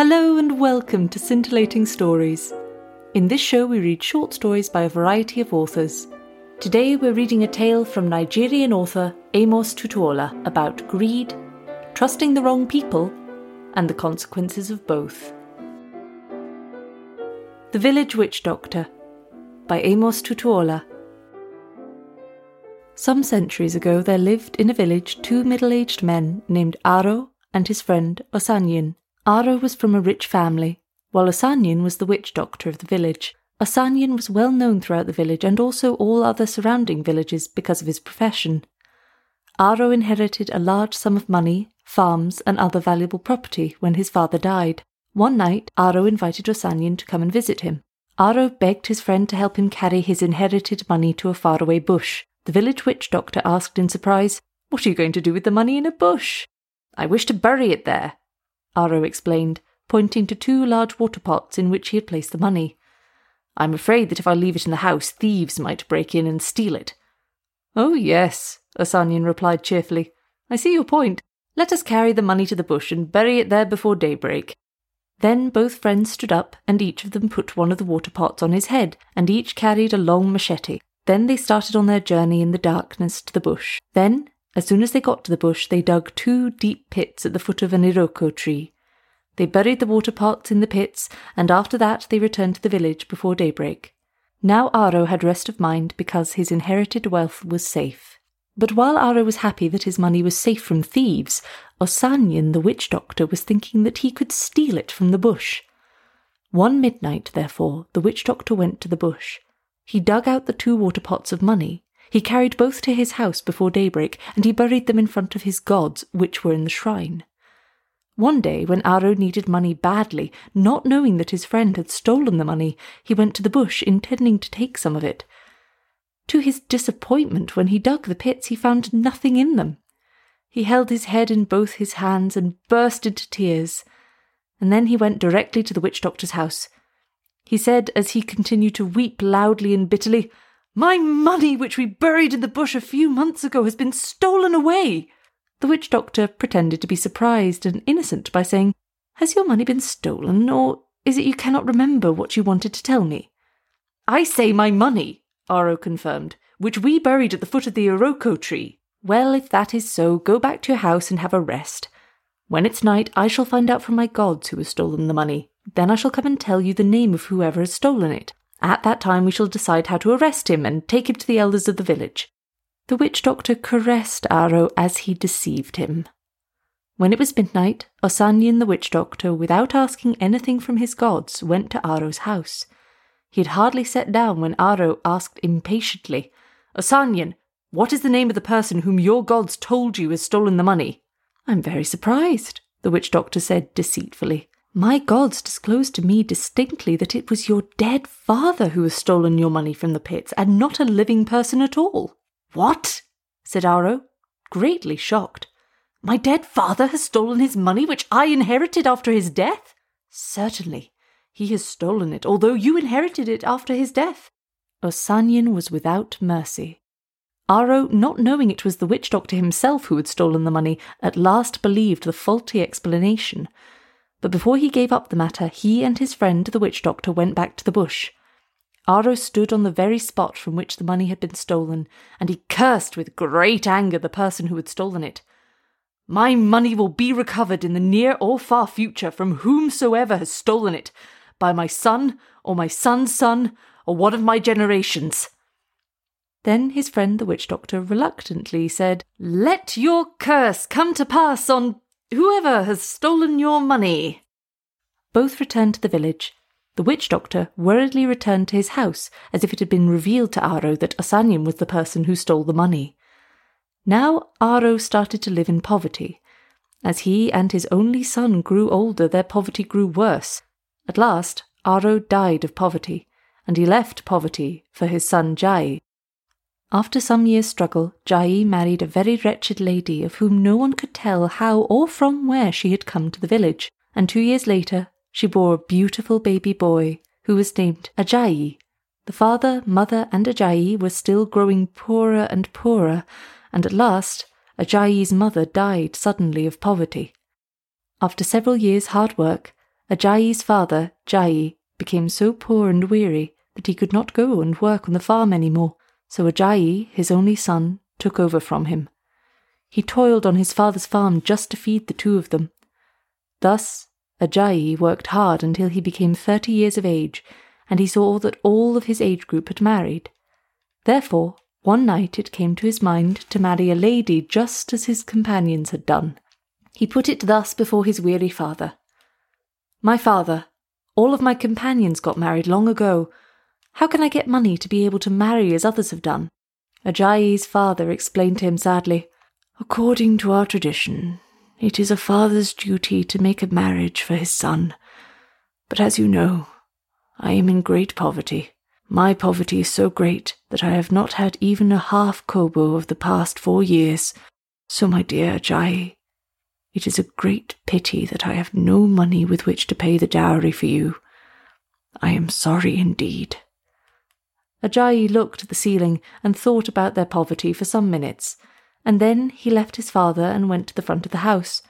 Hello and welcome to Scintillating Stories. In this show, we read short stories by a variety of authors. Today, we're reading a tale from Nigerian author Amos Tutuola about greed, trusting the wrong people, and the consequences of both. The Village Witch Doctor by Amos Tutuola. Some centuries ago, there lived in a village two middle aged men named Aro and his friend Osanyin. Aro was from a rich family, while Osanyin was the witch doctor of the village. Osanyin was well known throughout the village and also all other surrounding villages because of his profession. Aro inherited a large sum of money, farms, and other valuable property when his father died. One night, Aro invited Osanyin to come and visit him. Aro begged his friend to help him carry his inherited money to a faraway bush. The village witch doctor asked in surprise, What are you going to do with the money in a bush? I wish to bury it there, Aro explained, pointing to two large water pots in which he had placed the money. I'm afraid that if I leave it in the house, thieves might break in and steal it. Oh, yes, Osanyin replied cheerfully. I see your point. Let us carry the money to the bush and bury it there before daybreak. Then both friends stood up, and each of them put one of the water pots on his head, and each carried a long machete. Then they started on their journey in the darkness to the bush. Then, as soon as they got to the bush, they dug two deep pits at the foot of an iroko tree. They buried the water pots in the pits, and after that they returned to the village before daybreak. Now Aro had rest of mind because his inherited wealth was safe. But while Aro was happy that his money was safe from thieves, Osanyin, the witch doctor, was thinking that he could steal it from the bush. One midnight, therefore, the witch doctor went to the bush. He dug out the two water pots of money. He carried both to his house before daybreak, and he buried them in front of his gods, which were in the shrine. One day, when Aro needed money badly, not knowing that his friend had stolen the money, he went to the bush, intending to take some of it. To his disappointment, when he dug the pits, he found nothing in them. He held his head in both his hands and burst into tears. And then he went directly to the witch doctor's house. He said, as he continued to weep loudly and bitterly, My money, which we buried in the bush a few months ago, has been stolen away. The witch doctor pretended to be surprised and innocent by saying, Has your money been stolen, or is it you cannot remember what you wanted to tell me? I say my money, Aro confirmed, which we buried at the foot of the Iroko tree. Well, if that is so, go back to your house and have a rest. When it's night, I shall find out from my gods who has stolen the money. Then I shall come and tell you the name of whoever has stolen it. At that time, we shall decide how to arrest him and take him to the elders of the village. The witch doctor caressed Aro as he deceived him. When it was midnight, Osanyin the witch doctor, without asking anything from his gods, went to Aro's house. He had hardly sat down when Aro asked impatiently, Osanyin, what is the name of the person whom your gods told you has stolen the money? I'm very surprised, the witch doctor said deceitfully. My gods disclosed to me distinctly that it was your dead father who has stolen your money from the pits, and not a living person at all. What? said Aro, greatly shocked. My dead father has stolen his money, which I inherited after his death? Certainly, he has stolen it, although you inherited it after his death. Osanyin was without mercy. Aro, not knowing it was the witch doctor himself who had stolen the money, at last believed the faulty explanation. But before he gave up the matter, he and his friend, the witch doctor, went back to the bush. Aro stood on the very spot from which the money had been stolen, and he cursed with great anger the person who had stolen it. My money will be recovered in the near or far future from whomsoever has stolen it, by my son, or my son's son, or one of my generations. Then his friend the witch doctor reluctantly said, Let your curse come to pass on whoever has stolen your money. Both returned to the village, the witch doctor worriedly returned to his house as if it had been revealed to Aro that Osanyin was the person who stole the money. Now Aro started to live in poverty. As he and his only son grew older, their poverty grew worse. At last, Aro died of poverty, and he left poverty for his son Jai. After some years' struggle, Jai married a very wretched lady of whom no one could tell how or from where she had come to the village, and two years later she bore a beautiful baby boy who was named Ajayi. The father, mother, and Ajayi were still growing poorer and poorer, and at last Ajayi's mother died suddenly of poverty. After several years' hard work, Ajayi's father, Jayi, became so poor and weary that he could not go and work on the farm any more, so Ajayi, his only son, took over from him. He toiled on his father's farm just to feed the two of them. Thus, Ajayi worked hard until he became thirty years of age, and he saw that all of his age group had married. Therefore, one night it came to his mind to marry a lady just as his companions had done. He put it thus before his weary father My father, all of my companions got married long ago. How can I get money to be able to marry as others have done? Ajayi's father explained to him sadly According to our tradition, it is a father's duty to make a marriage for his son. But as you know, I am in great poverty. My poverty is so great that I have not had even a half kobo of the past four years. So, my dear Ajayi, it is a great pity that I have no money with which to pay the dowry for you. I am sorry indeed. Ajayi looked at the ceiling and thought about their poverty for some minutes and then he left his father and went to the front of the house.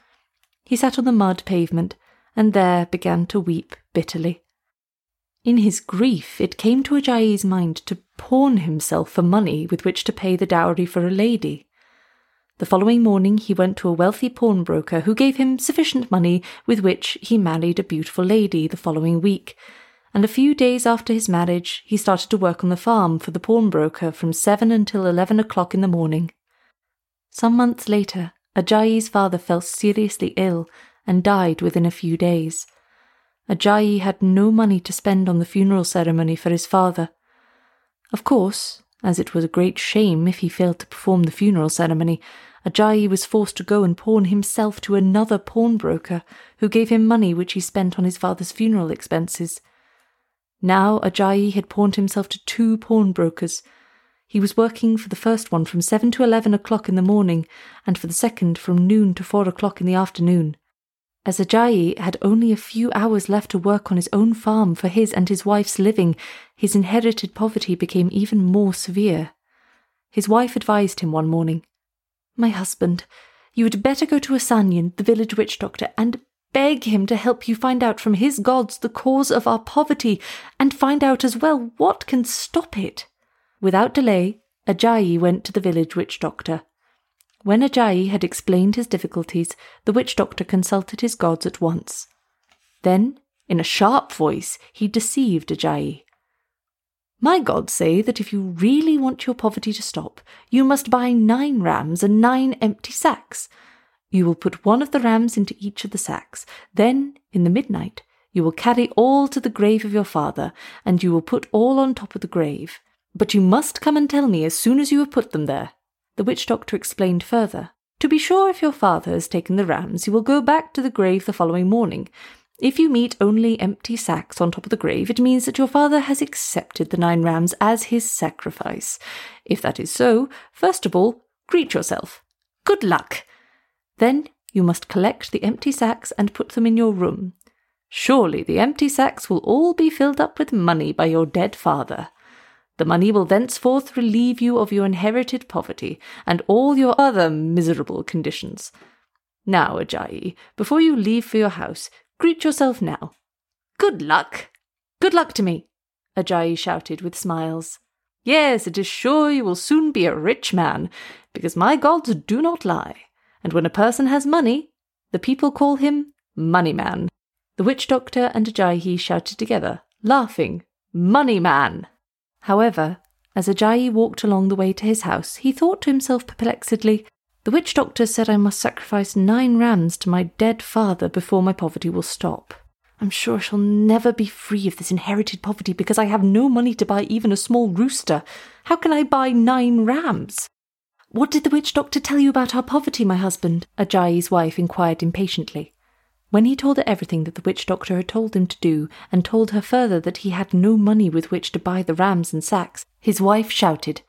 He sat on the mud pavement, and there began to weep bitterly. In his grief, it came to Ajayi's mind to pawn himself for money with which to pay the dowry for a lady. The following morning he went to a wealthy pawnbroker who gave him sufficient money with which he married a beautiful lady the following week, and a few days after his marriage he started to work on the farm for the pawnbroker from seven until eleven o'clock in the morning. Some months later, Ajayi's father fell seriously ill and died within a few days. Ajayi had no money to spend on the funeral ceremony for his father. Of course, as it was a great shame if he failed to perform the funeral ceremony, Ajayi was forced to go and pawn himself to another pawnbroker, who gave him money which he spent on his father's funeral expenses. Now Ajayi had pawned himself to two pawnbrokers, he was working for the first one from 7 to 11 o'clock in the morning, and for the second from noon to 4 o'clock in the afternoon. As Ajayi had only a few hours left to work on his own farm for his and his wife's living, his inherited poverty became even more severe. His wife advised him one morning, My husband, you had better go to Osanyin, the village witch doctor, and beg him to help you find out from his gods the cause of our poverty, and find out as well what can stop it. Without delay, Ajayi went to the village witch doctor. When Ajayi had explained his difficulties, the witch doctor consulted his gods at once. Then, in a sharp voice, he deceived Ajayi. My gods say that if you really want your poverty to stop, you must buy nine rams and nine empty sacks. You will put one of the rams into each of the sacks. Then, in the midnight, you will carry all to the grave of your father, and you will put all on top of the grave. But you must come and tell me as soon as you have put them there. The witch doctor explained further. To be sure, if your father has taken the rams, you will go back to the grave the following morning. If you meet only empty sacks on top of the grave, it means that your father has accepted the nine rams as his sacrifice. If that is so, first of all, greet yourself. Good luck! Then you must collect the empty sacks and put them in your room. Surely the empty sacks will all be filled up with money by your dead father. The money will thenceforth relieve you of your inherited poverty and all your other miserable conditions. Now, Ajayi, before you leave for your house, greet yourself now. Good luck! Good luck to me! Ajayi shouted with smiles. Yes, it is sure you will soon be a rich man, because my gods do not lie, and when a person has money, the people call him Money Man. The witch doctor and Ajayi shouted together, laughing, Money Man! However, as Ajayi walked along the way to his house, he thought to himself perplexedly, The witch doctor said I must sacrifice nine rams to my dead father before my poverty will stop. I'm sure I shall never be free of this inherited poverty because I have no money to buy even a small rooster. How can I buy nine rams? What did the witch doctor tell you about our poverty, my husband? Ajayi's wife inquired impatiently. When he told her everything that the witch doctor had told him to do, and told her further that he had no money with which to buy the rams and sacks, his wife shouted,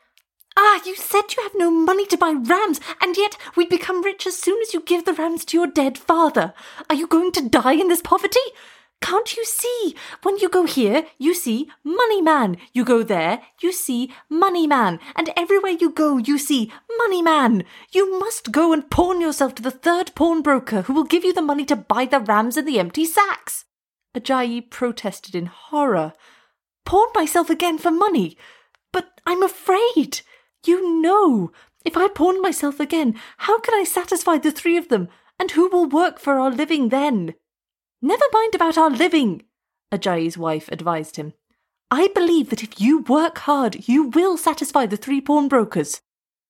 Ah, you said you have no money to buy rams, and yet we'd become rich as soon as you give the rams to your dead father. Are you going to die in this poverty? Can't you see? When you go here, you see Money Man. You go there, you see Money Man. And everywhere you go, you see Money Man. You must go and pawn yourself to the third pawnbroker who will give you the money to buy the rams and the empty sacks. Ajayi protested in horror. Pawn myself again for money? But I'm afraid. You know, if I pawn myself again, how can I satisfy the three of them? And who will work for our living then? Never mind about our living, Ajayi's wife advised him. I believe that if you work hard, you will satisfy the three pawnbrokers.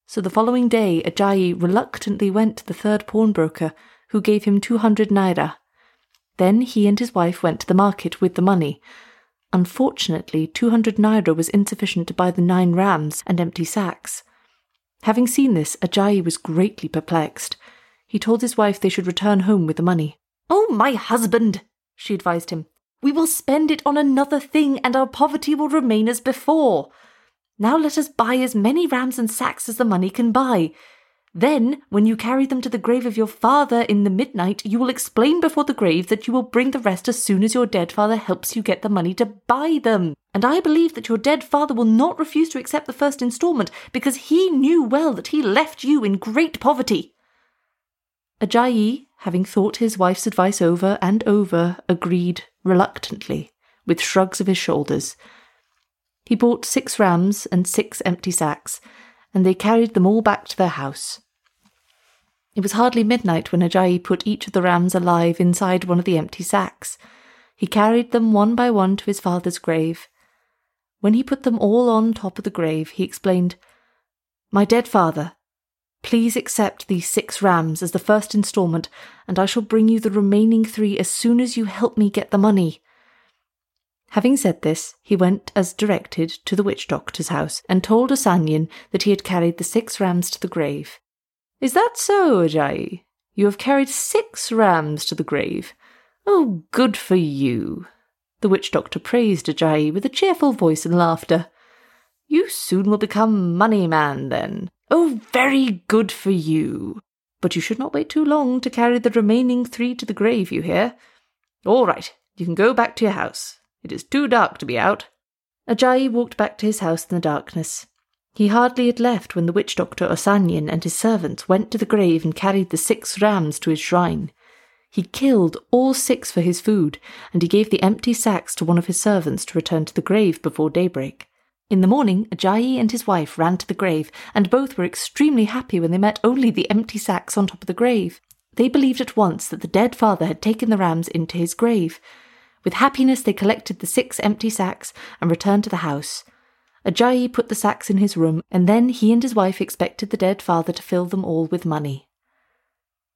So the following day, Ajayi reluctantly went to the third pawnbroker, who gave him 200 naira. Then he and his wife went to the market with the money. Unfortunately, 200 naira was insufficient to buy the nine rams and empty sacks. Having seen this, Ajayi was greatly perplexed. He told his wife they should return home with the money. Oh, my husband, she advised him, we will spend it on another thing and our poverty will remain as before. Now let us buy as many rams and sacks as the money can buy. Then, when you carry them to the grave of your father in the midnight, you will explain before the grave that you will bring the rest as soon as your dead father helps you get the money to buy them. And I believe that your dead father will not refuse to accept the first instalment because he knew well that he left you in great poverty. Ajayi, having thought his wife's advice over and over, agreed reluctantly, with shrugs of his shoulders. He bought six rams and six empty sacks, and they carried them all back to their house. It was hardly midnight when Ajayi put each of the rams alive inside one of the empty sacks. He carried them one by one to his father's grave. When he put them all on top of the grave, he explained, My dead father, please accept these six rams as the first instalment, and I shall bring you the remaining three as soon as you help me get the money. Having said this, he went as directed to the witch doctor's house and told Osanyin that he had carried the six rams to the grave. Is that so, Ajayi? You have carried six rams to the grave. Oh, good for you. The witch doctor praised Ajayi with a cheerful voice and laughter. You soon will become money man, then. Oh, very good for you. But you should not wait too long to carry the remaining three to the grave, you hear? All right, you can go back to your house. It is too dark to be out. Ajayi walked back to his house in the darkness. He hardly had left when the witch doctor Osanyin and his servants went to the grave and carried the six rams to his shrine. He killed all six for his food, and he gave the empty sacks to one of his servants to return to the grave before daybreak. In the morning, Ajayi and his wife ran to the grave, and both were extremely happy when they met only the empty sacks on top of the grave. They believed at once that the dead father had taken the rams into his grave, with happiness, they collected the six empty sacks and returned to the house. Ajayi put the sacks in his room, and then he and his wife expected the dead father to fill them all with money.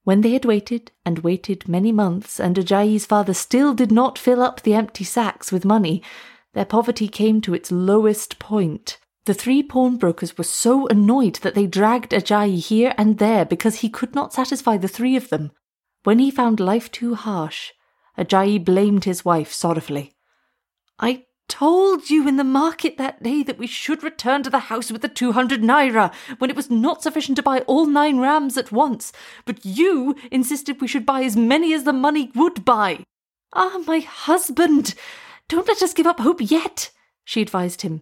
When they had waited and waited many months, and Ajayi's father still did not fill up the empty sacks with money, their poverty came to its lowest point. The three pawnbrokers were so annoyed that they dragged Ajayi here and there because he could not satisfy the three of them. When he found life too harsh, Ajayi blamed his wife sorrowfully. I told you in the market that day that we should return to the house with the 200 naira when it was not sufficient to buy all nine rams at once, but you insisted we should buy as many as the money would buy. Ah, my husband, don't let us give up hope yet, she advised him.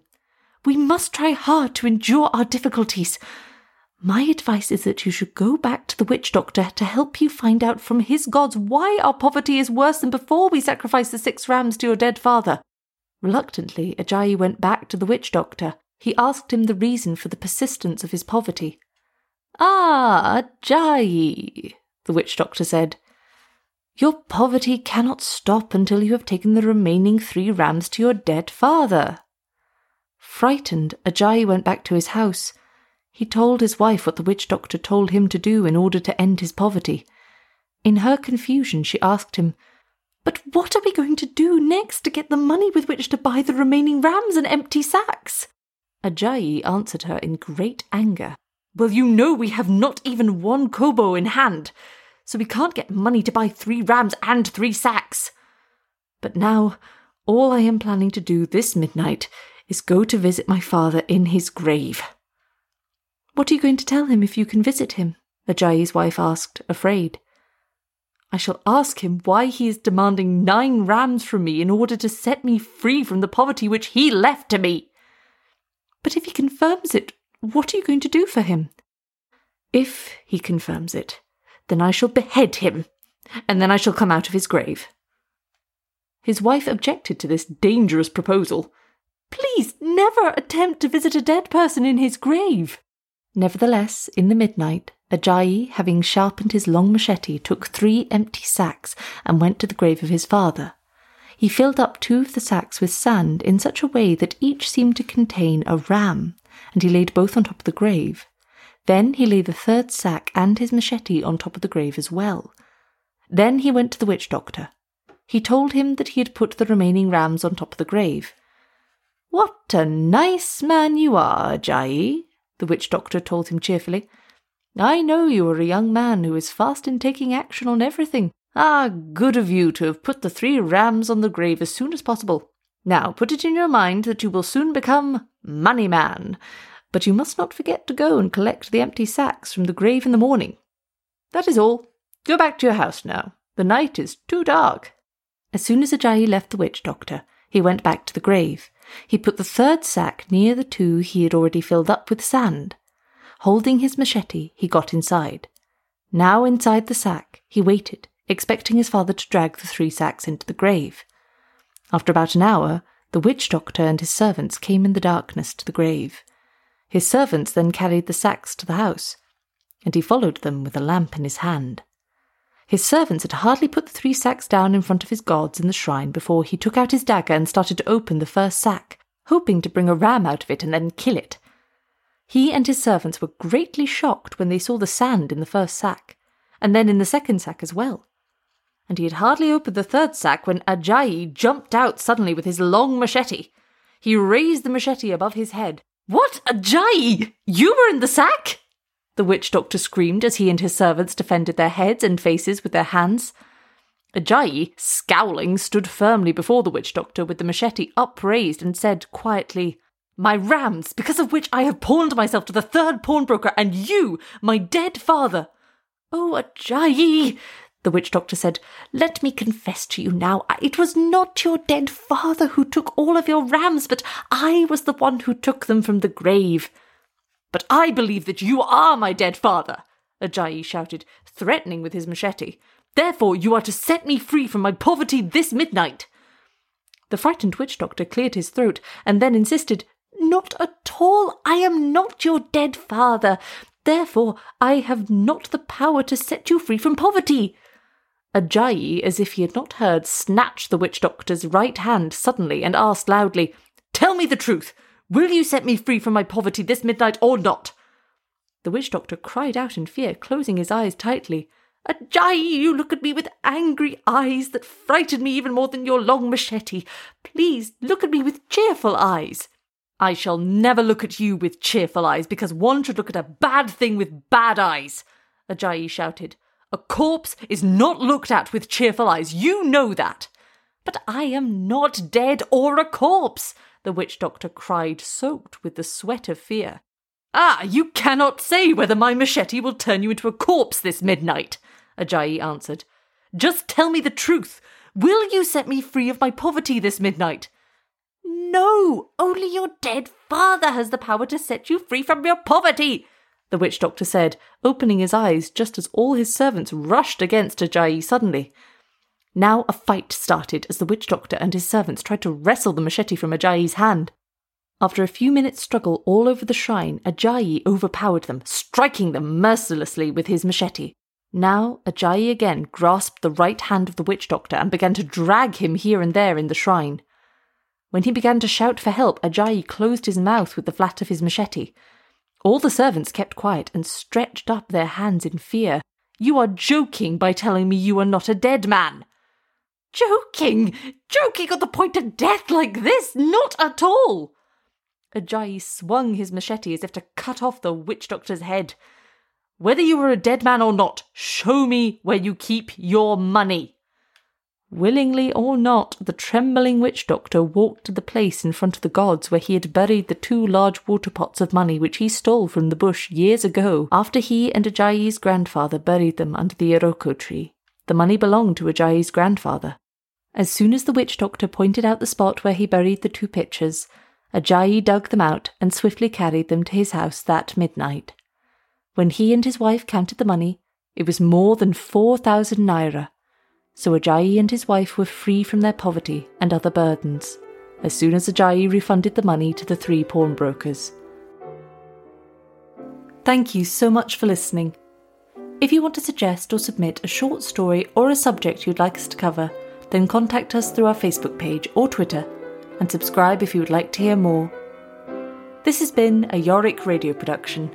We must try hard to endure our difficulties. My advice is that you should go back to the witch doctor to help you find out from his gods why our poverty is worse than before we sacrificed the six rams to your dead father. Reluctantly, Ajayi went back to the witch doctor. He asked him the reason for the persistence of his poverty. Ah, Ajayi, the witch doctor said. Your poverty cannot stop until you have taken the remaining three rams to your dead father. Frightened, Ajayi went back to his house. He told his wife what the witch doctor told him to do in order to end his poverty. In her confusion, she asked him, But what are we going to do next to get the money with which to buy the remaining rams and empty sacks? Ajayi answered her in great anger. Well, you know we have not even one kobo in hand, so we can't get money to buy three rams and three sacks. But now, all I am planning to do this midnight is go to visit my father in his grave. What are you going to tell him if you can visit him? Ajayi's wife asked, afraid. I shall ask him why he is demanding nine rams from me in order to set me free from the poverty which he left to me. But if he confirms it, what are you going to do for him? If he confirms it, then I shall behead him, and then I shall come out of his grave. His wife objected to this dangerous proposal. Please never attempt to visit a dead person in his grave. Nevertheless, in the midnight, Ajayi, having sharpened his long machete, took three empty sacks and went to the grave of his father. He filled up two of the sacks with sand in such a way that each seemed to contain a ram, and he laid both on top of the grave. Then he laid the third sack and his machete on top of the grave as well. Then he went to the witch doctor. He told him that he had put the remaining rams on top of the grave. What a nice man you are, Ajayi, the witch doctor told him cheerfully. I know you are a young man who is fast in taking action on everything. Ah, good of you to have put the three rams on the grave as soon as possible. Now put it in your mind that you will soon become Money Man, but you must not forget to go and collect the empty sacks from the grave in the morning. That is all. Go back to your house now. The night is too dark. As soon as Ajayi left the witch doctor, he went back to the grave. He put the third sack near the two he had already filled up with sand. Holding his machete, he got inside. Now inside the sack, he waited, expecting his father to drag the three sacks into the grave. After about an hour, the witch doctor and his servants came in the darkness to the grave. His servants then carried the sacks to the house, and he followed them with a lamp in his hand. His servants had hardly put the three sacks down in front of his gods in the shrine before he took out his dagger and started to open the first sack, hoping to bring a ram out of it and then kill it. He and his servants were greatly shocked when they saw the sand in the first sack, and then in the second sack as well. And he had hardly opened the third sack when Ajayi jumped out suddenly with his long machete. He raised the machete above his head. What, Ajayi? You were in the sack? the witch doctor screamed as he and his servants defended their heads and faces with their hands. Ajayi, scowling, stood firmly before the witch doctor with the machete upraised and said quietly, My rams, because of which I have pawned myself to the third pawnbroker, and you, my dead father. Oh, Ajayi, the witch doctor said, Let me confess to you now, it was not your dead father who took all of your rams, but I was the one who took them from the grave. But I believe that you are my dead father, Ajayi shouted, threatening with his machete. Therefore you are to set me free from my poverty this midnight. The frightened witch doctor cleared his throat and then insisted, Not at all. I am not your dead father. Therefore I have not the power to set you free from poverty. Ajayi, as if he had not heard, snatched the witch doctor's right hand suddenly and asked loudly, Tell me the truth. Will you set me free from my poverty this midnight or not? The witch doctor cried out in fear, closing his eyes tightly. Ajayi, you look at me with angry eyes that frighten me even more than your long machete. Please look at me with cheerful eyes. I shall never look at you with cheerful eyes, because one should look at a bad thing with bad eyes, Ajayi shouted. A corpse is not looked at with cheerful eyes. You know that. But I am not dead or a corpse the witch doctor cried, soaked with the sweat of fear. Ah, you cannot say whether my machete will turn you into a corpse this midnight, Ajayi answered. Just tell me the truth. Will you set me free of my poverty this midnight? No, only your dead father has the power to set you free from your poverty, the witch doctor said, opening his eyes just as all his servants rushed against Ajayi suddenly. Now a fight started as the witch doctor and his servants tried to wrestle the machete from Ajayi's hand. After a few minutes' struggle all over the shrine, Ajayi overpowered them, striking them mercilessly with his machete. Now Ajayi again grasped the right hand of the witch doctor and began to drag him here and there in the shrine. When he began to shout for help, Ajayi closed his mouth with the flat of his machete. All the servants kept quiet and stretched up their hands in fear. You are joking by telling me you are not a dead man, Joking! Joking on the point of death like this? Not at all! Ajayi swung his machete as if to cut off the witch doctor's head. Whether you are a dead man or not, show me where you keep your money. Willingly or not, the trembling witch doctor walked to the place in front of the gods where he had buried the two large water pots of money which he stole from the bush years ago after he and Ajayi's grandfather buried them under the Iroko tree. The money belonged to Ajayi's grandfather. As soon as the witch doctor pointed out the spot where he buried the two pitchers, Ajayi dug them out and swiftly carried them to his house that midnight. When he and his wife counted the money, it was more than four thousand naira. So Ajayi and his wife were free from their poverty and other burdens, as soon as Ajayi refunded the money to the three pawnbrokers. Thank you so much for listening. If you want to suggest or submit a short story or a subject you'd like us to cover, then contact us through our Facebook page or Twitter and subscribe if you would like to hear more. This has been a Yorick radio production